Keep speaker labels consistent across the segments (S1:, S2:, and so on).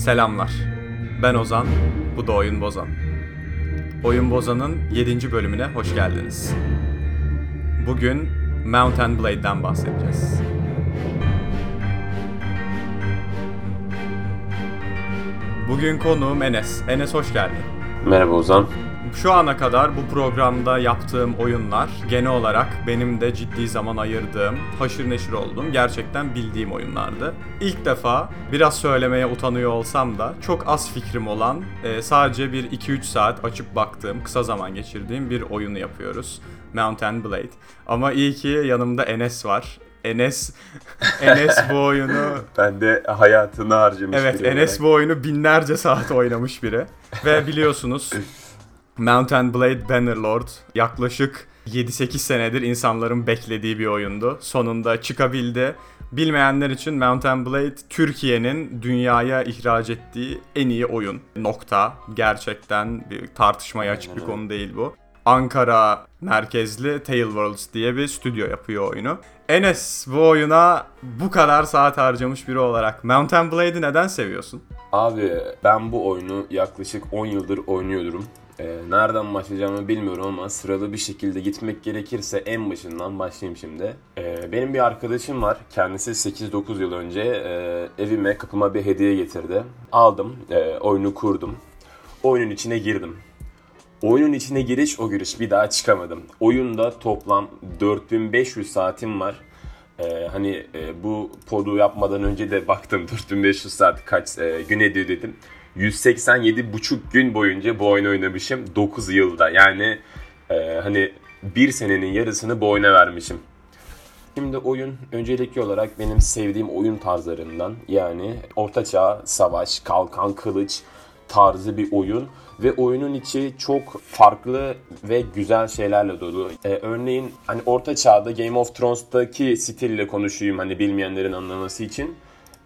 S1: Selamlar. Ben Ozan, bu da Oyun Bozan. Oyun Bozan'ın 7. bölümüne hoş geldiniz. Bugün Mount and Blade'den bahsedeceğiz. Bugün konuğum Enes. Enes hoş geldin.
S2: Merhaba Ozan.
S1: Şu ana kadar bu programda yaptığım oyunlar genel olarak benim de ciddi zaman ayırdığım, haşır neşir olduğum, gerçekten bildiğim oyunlardı. İlk defa biraz söylemeye utanıyor olsam da çok az fikrim olan, e, sadece bir 2-3 saat açıp baktığım, kısa zaman geçirdiğim bir oyunu yapıyoruz. Mount and Blade. Ama iyi ki yanımda Enes var. Enes Enes bu oyunu
S2: Ben de hayatını harcamış
S1: Evet
S2: biri
S1: Enes
S2: olarak.
S1: bu oyunu binlerce saat oynamış biri. Ve biliyorsunuz Mount and Blade Bannerlord yaklaşık 7-8 senedir insanların beklediği bir oyundu. Sonunda çıkabildi. Bilmeyenler için Mount and Blade Türkiye'nin dünyaya ihraç ettiği en iyi oyun. Nokta. Gerçekten bir tartışmaya açık bir konu değil bu. Ankara merkezli Tailworlds diye bir stüdyo yapıyor oyunu. Enes bu oyuna bu kadar saat harcamış biri olarak Mount and Blade'i neden seviyorsun?
S2: Abi ben bu oyunu yaklaşık 10 yıldır oynuyorum. Ee, nereden başlayacağımı bilmiyorum ama sıralı bir şekilde gitmek gerekirse en başından başlayayım şimdi. Ee, benim bir arkadaşım var. Kendisi 8-9 yıl önce e, evime kapıma bir hediye getirdi. Aldım, e, oyunu kurdum. Oyunun içine girdim. Oyunun içine giriş o giriş bir daha çıkamadım. Oyunda toplam 4500 saatim var. Ee, hani e, bu podu yapmadan önce de baktım 4500 saat kaç e, gün ediyor dedim. 187,5 gün boyunca bu oyunu oynamışım 9 yılda. Yani e, hani bir senenin yarısını bu oyuna vermişim. Şimdi oyun öncelikli olarak benim sevdiğim oyun tarzlarından yani ortaçağ, savaş, kalkan, kılıç tarzı bir oyun ve oyunun içi çok farklı ve güzel şeylerle dolu. Ee, örneğin hani orta çağda Game of Thrones'taki stille konuşayım hani bilmeyenlerin anlaması için.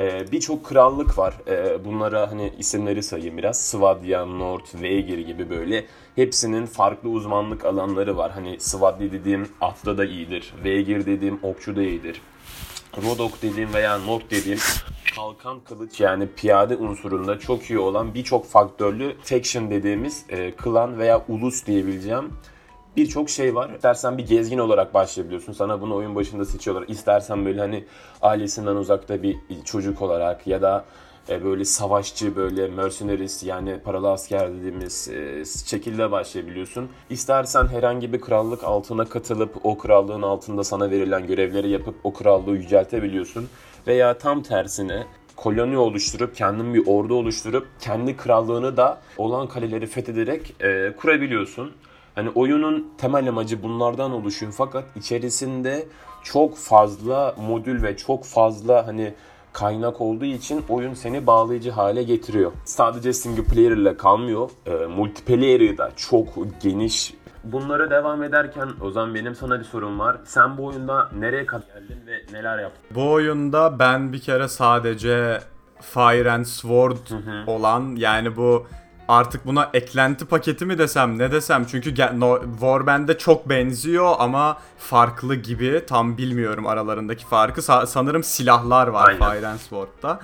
S2: Ee, Birçok krallık var. Ee, bunlara hani isimleri sayayım biraz. Svadya, North, Veegir gibi böyle. Hepsinin farklı uzmanlık alanları var. Hani Svadya dediğim atlı da iyidir. Veegir dediğim okçu da iyidir. Rodok dediğim veya North dediğim kalkan kılıç yani piyade unsurunda çok iyi olan birçok faktörlü faction dediğimiz e, klan veya ulus diyebileceğim birçok şey var. İstersen bir gezgin olarak başlayabiliyorsun. Sana bunu oyun başında seçiyorlar. İstersen böyle hani ailesinden uzakta bir çocuk olarak ya da e, böyle savaşçı böyle mercenaries yani paralı asker dediğimiz e, şekilde başlayabiliyorsun. İstersen herhangi bir krallık altına katılıp o krallığın altında sana verilen görevleri yapıp o krallığı yüceltebiliyorsun. Veya tam tersine koloni oluşturup kendin bir ordu oluşturup kendi krallığını da olan kaleleri fethederek e, kurabiliyorsun. Hani oyunun temel amacı bunlardan oluşuyor fakat içerisinde çok fazla modül ve çok fazla hani kaynak olduğu için oyun seni bağlayıcı hale getiriyor. Sadece single player ile kalmıyor. E, multiplayer'ı da çok geniş. Bunlara devam ederken Ozan benim sana bir sorum var. Sen bu oyunda nereye kadar geldin ve neler yaptın?
S1: Bu oyunda ben bir kere sadece Fire and Sword olan yani bu artık buna eklenti paketi mi desem ne desem çünkü no, Warband'e çok benziyor ama farklı gibi tam bilmiyorum aralarındaki farkı Sa- sanırım silahlar var
S2: Aynen.
S1: Fire and Sword'da.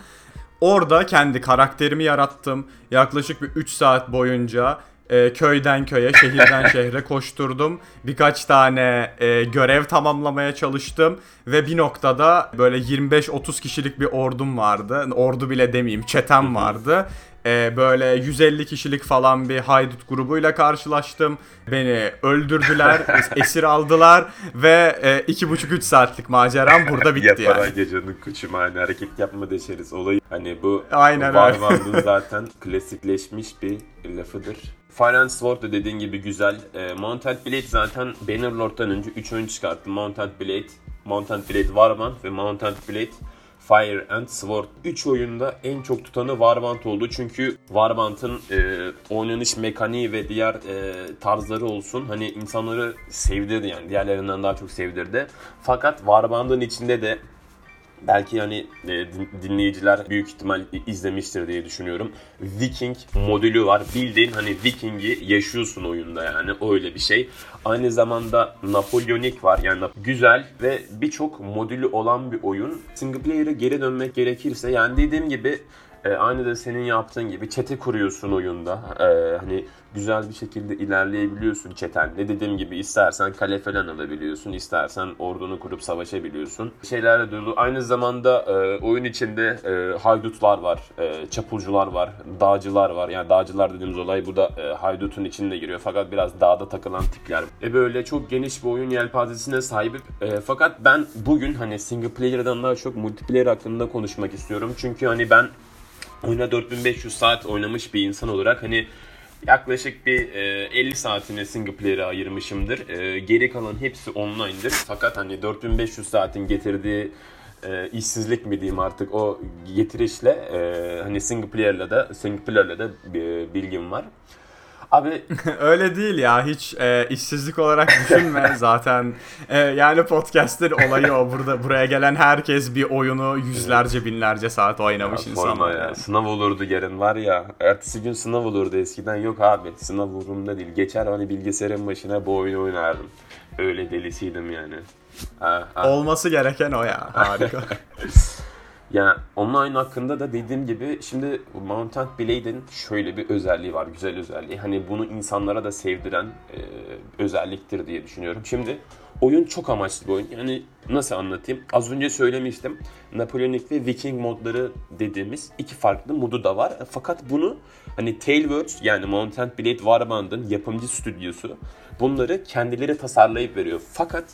S1: Orada kendi karakterimi yarattım. Yaklaşık bir 3 saat boyunca e, köyden köye, şehirden şehre koşturdum. Birkaç tane e, görev tamamlamaya çalıştım ve bir noktada böyle 25-30 kişilik bir ordum vardı. Ordu bile demeyeyim, çetem vardı. E, böyle 150 kişilik falan bir haydut grubuyla karşılaştım. Beni öldürdüler, esir aldılar ve e, 2,5-3 saatlik maceram burada bitti
S2: Yaparan
S1: yani.
S2: gecenin kıçıma hani hareket yapma deşeriz olayı. Hani bu
S1: Aynen.
S2: Warwand'ın zaten klasikleşmiş bir lafıdır. Fire Sword da dediğin gibi güzel. E, Mounted Blade zaten Bannerlord'dan önce 3 oyun çıkarttı. Mounted Blade, Mounted Blade Warband ve Mounted Blade Fire and Sword. 3 oyunda en çok tutanı Warband oldu. Çünkü Warband'ın e, oynanış mekaniği ve diğer e, tarzları olsun hani insanları sevdirdi yani diğerlerinden daha çok sevdirdi. Fakat Warband'ın içinde de belki hani e, din- dinleyiciler büyük ihtimal izlemiştir diye düşünüyorum. Viking modülü var. Bildiğin hani Viking'i yaşıyorsun oyunda yani öyle bir şey. Aynı zamanda Napolyonik var. Yani güzel ve birçok modülü olan bir oyun. Single player'e geri dönmek gerekirse yani dediğim gibi E, aynı da senin yaptığın gibi çete kuruyorsun oyunda. E, hani güzel bir şekilde ilerleyebiliyorsun çeten. Ne dediğim gibi istersen kale falan alabiliyorsun. istersen ordunu kurup savaşabiliyorsun. Şeylerle dolu. Aynı zamanda e, oyun içinde e, haydutlar var. E, çapulcular var. Dağcılar var. Yani dağcılar dediğimiz olay bu da e, haydutun içinde giriyor. Fakat biraz dağda takılan tipler. E böyle çok geniş bir oyun yelpazesine sahip. E, fakat ben bugün hani single player'dan daha çok multiplayer hakkında konuşmak istiyorum. Çünkü hani ben oyuna 4500 saat oynamış bir insan olarak hani yaklaşık bir e, 50 saatini single player'a ayırmışımdır. E, geri kalan hepsi online'dır. Fakat hani 4500 saatin getirdiği e, işsizlik mi diyeyim artık o getirişle e, hani single player'la da single player'la da e, bilgim var. Abi
S1: Öyle değil ya hiç e, işsizlik olarak düşünme zaten e, yani podcaster olayı o burada buraya gelen herkes bir oyunu yüzlerce binlerce saat oynamış
S2: Ya
S1: insan.
S2: ya. Sınav olurdu yarın var ya. Ertesi gün sınav olurdu eskiden. Yok abi sınav umurumda değil. Geçer hani bilgisayarın başına bu oyunu oynardım. Öyle delisiydim yani. Ha, ha.
S1: Olması gereken o ya harika.
S2: Yani online hakkında da dediğim gibi şimdi Mountain Blade'in şöyle bir özelliği var. Güzel özelliği. Hani bunu insanlara da sevdiren e, özelliktir diye düşünüyorum. Şimdi oyun çok amaçlı bir oyun. Yani nasıl anlatayım? Az önce söylemiştim. Napoleonic ve Viking modları dediğimiz iki farklı modu da var. Fakat bunu hani Tailwords yani Mountain Blade Warband'ın yapımcı stüdyosu bunları kendileri tasarlayıp veriyor. Fakat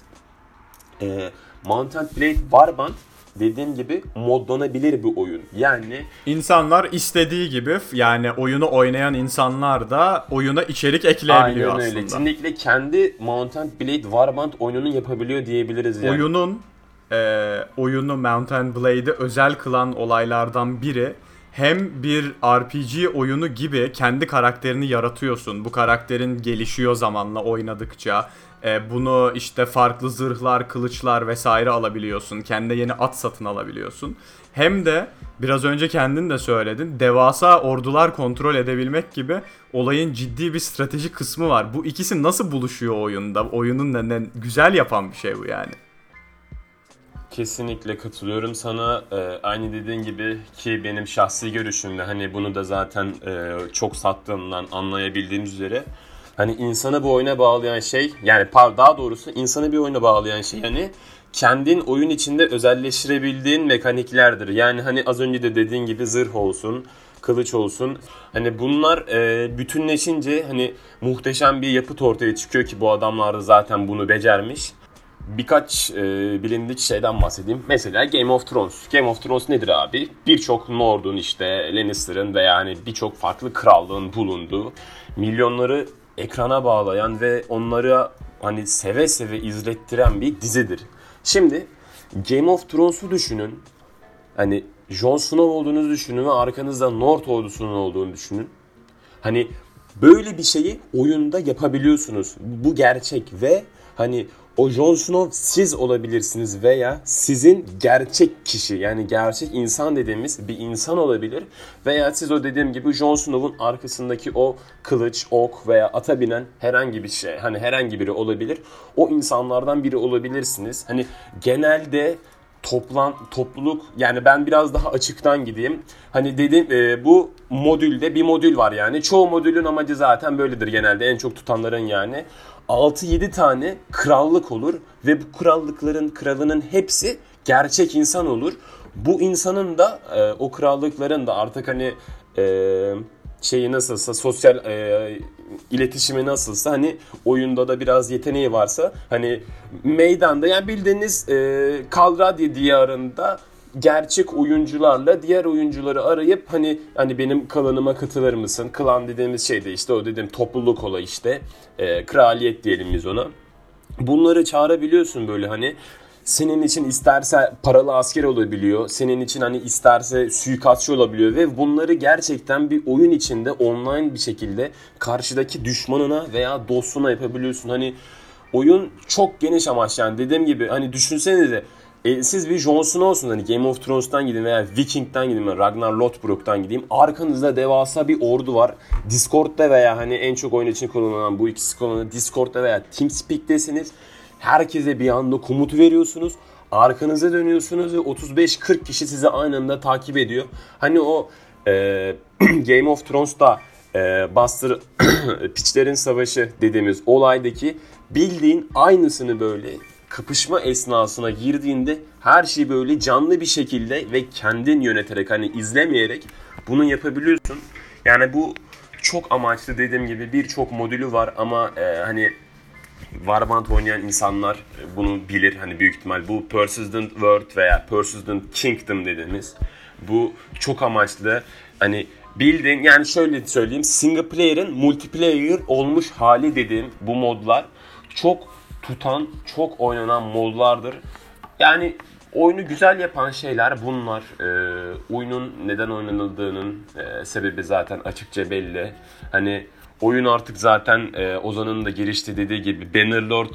S2: e, Mountain Blade Warband dediğim gibi modlanabilir bir oyun. Yani
S1: İnsanlar istediği gibi yani oyunu oynayan insanlar da oyuna içerik ekleyebiliyor
S2: aynen
S1: aslında.
S2: öyle. Kesinlikle kendi Mountain Blade Warband oyununu yapabiliyor diyebiliriz yani.
S1: Oyunun e, oyunu Mountain Blade'i özel kılan olaylardan biri hem bir RPG oyunu gibi kendi karakterini yaratıyorsun. Bu karakterin gelişiyor zamanla oynadıkça. E, bunu işte farklı zırhlar, kılıçlar vesaire alabiliyorsun. Kendi yeni at satın alabiliyorsun. Hem de biraz önce kendin de söyledin. Devasa ordular kontrol edebilmek gibi olayın ciddi bir strateji kısmı var. Bu ikisi nasıl buluşuyor oyunda? Oyunun ne, ne- güzel yapan bir şey bu yani.
S2: Kesinlikle katılıyorum sana. Ee, aynı dediğin gibi ki benim şahsi görüşümle hani bunu da zaten e, çok sattığımdan anlayabildiğiniz üzere hani insanı bu oyuna bağlayan şey yani daha doğrusu insanı bir oyuna bağlayan şey hani kendin oyun içinde özelleştirebildiğin mekaniklerdir. Yani hani az önce de dediğin gibi zırh olsun, kılıç olsun. Hani bunlar e, bütünleşince hani muhteşem bir yapıt ortaya çıkıyor ki bu adamlar da zaten bunu becermiş birkaç e, bilindik şeyden bahsedeyim. Mesela Game of Thrones. Game of Thrones nedir abi? Birçok Lord'un işte Lannister'ın veya yani birçok farklı krallığın bulunduğu milyonları ekrana bağlayan ve onları hani seve seve izlettiren bir dizidir. Şimdi Game of Thrones'u düşünün. Hani Jon Snow olduğunu düşünün ve arkanızda North ordusunun olduğunu düşünün. Hani böyle bir şeyi oyunda yapabiliyorsunuz. Bu gerçek ve hani o Jon Snow siz olabilirsiniz veya sizin gerçek kişi yani gerçek insan dediğimiz bir insan olabilir veya siz o dediğim gibi Jon Snow'un arkasındaki o kılıç, ok veya ata binen herhangi bir şey hani herhangi biri olabilir. O insanlardan biri olabilirsiniz. Hani genelde toplan topluluk yani ben biraz daha açıktan gideyim. Hani dedim e, bu modülde bir modül var yani. Çoğu modülün amacı zaten böyledir genelde en çok tutanların yani. 6-7 tane krallık olur ve bu krallıkların kralının hepsi gerçek insan olur. Bu insanın da e, o krallıkların da artık hani e, şeyi nasılsa sosyal e, iletişimi nasılsa hani oyunda da biraz yeteneği varsa hani meydanda yani bildiğiniz e, Kalradye diyarında gerçek oyuncularla diğer oyuncuları arayıp hani hani benim klanıma katılır mısın? Klan dediğimiz şey de işte o dediğim topluluk olay işte e, kraliyet diyelim biz ona. Bunları çağırabiliyorsun böyle hani senin için isterse paralı asker olabiliyor. Senin için hani isterse suikastçı olabiliyor ve bunları gerçekten bir oyun içinde online bir şekilde karşıdaki düşmanına veya dostuna yapabiliyorsun. Hani oyun çok geniş amaç yani dediğim gibi hani düşünsenize e, siz bir Jon Snow'sun hani Game of Thrones'tan gidin veya Viking'den gidin veya Ragnar Lothbrok'tan gideyim. Arkanızda devasa bir ordu var. Discord'da veya hani en çok oyun için kullanılan bu ikisi kullanılan Discord'da veya TeamSpeak'tesiniz. Herkese bir anda komut veriyorsunuz. Arkanıza dönüyorsunuz ve 35-40 kişi sizi aynı anda takip ediyor. Hani o Ee, Game of Thrones'ta e, Buster Piçlerin Savaşı dediğimiz olaydaki bildiğin aynısını böyle kapışma esnasına girdiğinde her şeyi böyle canlı bir şekilde ve kendin yöneterek hani izlemeyerek bunu yapabiliyorsun. Yani bu çok amaçlı dediğim gibi birçok modülü var ama e, hani Warband oynayan insanlar e, bunu bilir. Hani büyük ihtimal bu Persistent World veya Persistent Kingdom dediğimiz bu çok amaçlı hani bildiğin yani şöyle söyleyeyim single player'ın multiplayer olmuş hali dediğim bu modlar çok tutan, çok oynanan modlardır. Yani oyunu güzel yapan şeyler bunlar. Ee, oyunun neden oynanıldığının e, sebebi zaten açıkça belli. Hani oyun artık zaten e, Ozan'ın da girişte dediği gibi Bannerlord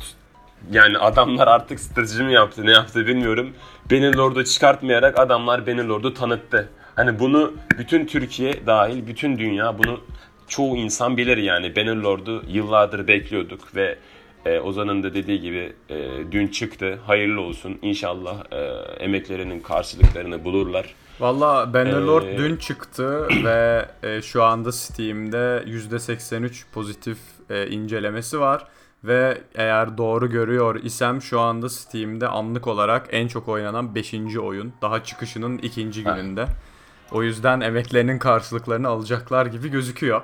S2: yani adamlar artık strateji mi yaptı ne yaptı bilmiyorum. Bannerlord'u çıkartmayarak adamlar Bannerlord'u tanıttı. Hani bunu bütün Türkiye dahil bütün dünya bunu çoğu insan bilir yani. Bannerlord'u yıllardır bekliyorduk ve e, Ozan'ın da dediği gibi e, dün çıktı. Hayırlı olsun. İnşallah e, emeklerinin karşılıklarını bulurlar.
S1: Valla Bannerlord
S2: Ee,
S1: dün çıktı ve e, şu anda Steam'de %83 pozitif e, incelemesi var. Ve eğer doğru görüyor isem şu anda Steam'de anlık olarak en çok oynanan 5. oyun. Daha çıkışının ikinci
S2: Ha.
S1: gününde. O yüzden emeklerinin karşılıklarını alacaklar gibi gözüküyor.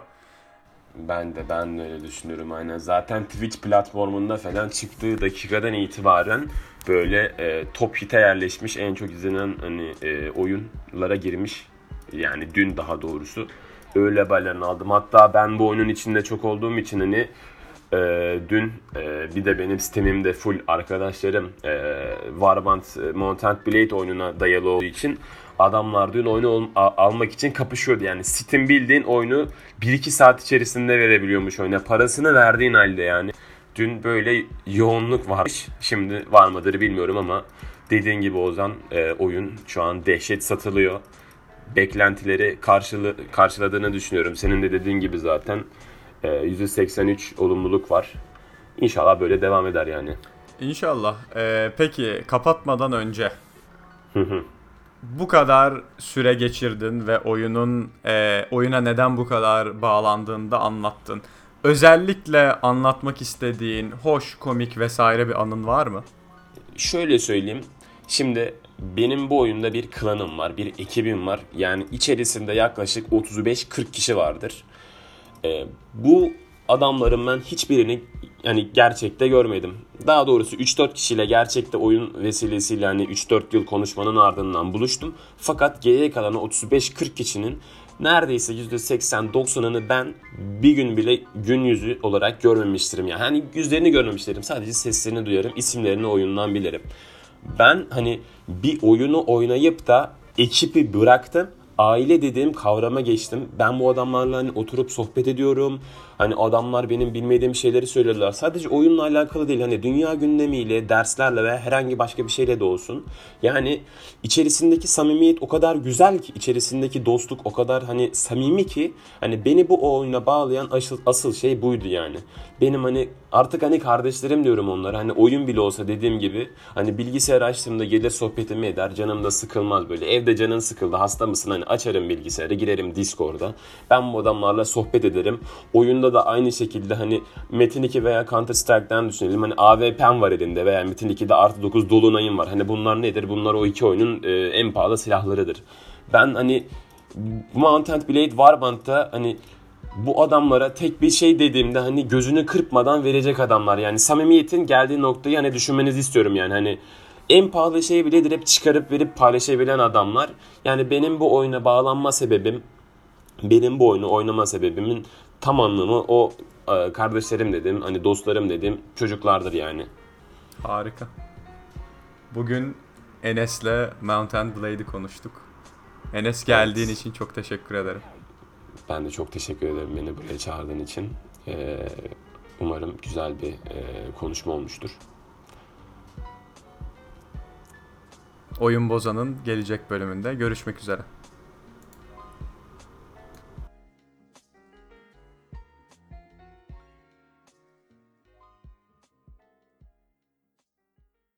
S2: Ben de ben de öyle düşünüyorum aynen. Zaten Twitch platformunda falan çıktığı dakikadan itibaren böyle e, top hit'e yerleşmiş en çok izlenen hani e, oyunlara girmiş. Yani dün daha doğrusu öyle haberlerini aldım. Hatta ben bu oyunun içinde çok olduğum için hani e, dün e, bir de benim sistemimde full arkadaşlarım e, Warband e, Blade oyununa dayalı olduğu için adamlar dün oyunu ol- a- almak için kapışıyordu. Yani Steam bildiğin oyunu 1-2 saat içerisinde verebiliyormuş oyuna. Parasını verdiğin halde yani. Dün böyle yoğunluk varmış. Şimdi var mıdır bilmiyorum ama dediğin gibi Ozan e, oyun şu an dehşet satılıyor. Beklentileri karşılı, karşıladığını düşünüyorum. Senin de dediğin gibi zaten e, %83 olumluluk var. İnşallah böyle devam eder yani.
S1: İnşallah. E, peki kapatmadan önce bu kadar süre geçirdin ve oyunun e, oyuna neden bu kadar bağlandığını da anlattın. Özellikle anlatmak istediğin hoş, komik vesaire bir anın var mı?
S2: Şöyle söyleyeyim. Şimdi benim bu oyunda bir klanım var, bir ekibim var. Yani içerisinde yaklaşık 35-40 kişi vardır. Ee, bu adamların ben hiçbirini yani gerçekte görmedim. Daha doğrusu 3-4 kişiyle gerçekte oyun vesilesiyle hani 3-4 yıl konuşmanın ardından buluştum. Fakat geriye kalan o 35-40 kişinin neredeyse %80-90'ını ben bir gün bile gün yüzü olarak görmemiştirim. Yani hani yüzlerini görmemişlerim. Sadece seslerini duyarım, isimlerini oyundan bilirim. Ben hani bir oyunu oynayıp da ekibi bıraktım. Aile dediğim kavrama geçtim. Ben bu adamlarla hani oturup sohbet ediyorum. Hani adamlar benim bilmediğim şeyleri söylüyorlar. Sadece oyunla alakalı değil. Hani dünya gündemiyle, derslerle ve herhangi başka bir şeyle de olsun. Yani içerisindeki samimiyet o kadar güzel ki, içerisindeki dostluk o kadar hani samimi ki hani beni bu oyuna bağlayan asıl, asıl şey buydu yani. Benim hani artık hani kardeşlerim diyorum onlara. Hani oyun bile olsa dediğim gibi hani bilgisayar açtığımda gelir sohbetimi eder. Canım da sıkılmaz böyle. Evde canın sıkıldı hasta mısın hani açarım bilgisayarı girerim Discord'a. Ben bu adamlarla sohbet ederim. Oyunda da aynı şekilde hani Metin 2 veya Counter Strike'den düşünelim. Hani AWP'm var elinde veya Metin 2'de artı 9 dolunayım var. Hani bunlar nedir? Bunlar o iki oyunun e, en pahalı silahlarıdır. Ben hani Mountain Blade Warband'da hani bu adamlara tek bir şey dediğimde hani gözünü kırpmadan verecek adamlar. Yani samimiyetin geldiği noktayı hani düşünmenizi istiyorum yani hani en pahalı şeyi bile direkt çıkarıp verip paylaşabilen adamlar. Yani benim bu oyuna bağlanma sebebim, benim bu oyunu oynama sebebimin tam anlamı o e, kardeşlerim dedim, hani dostlarım dedim çocuklardır yani.
S1: Harika. Bugün Enes'le Mountain Blade'i konuştuk. Enes geldiğin için çok teşekkür ederim.
S2: Ben de çok teşekkür ederim beni buraya çağırdığın için. E, umarım güzel bir e, konuşma olmuştur.
S1: Oyun Bozan'ın gelecek bölümünde görüşmek üzere.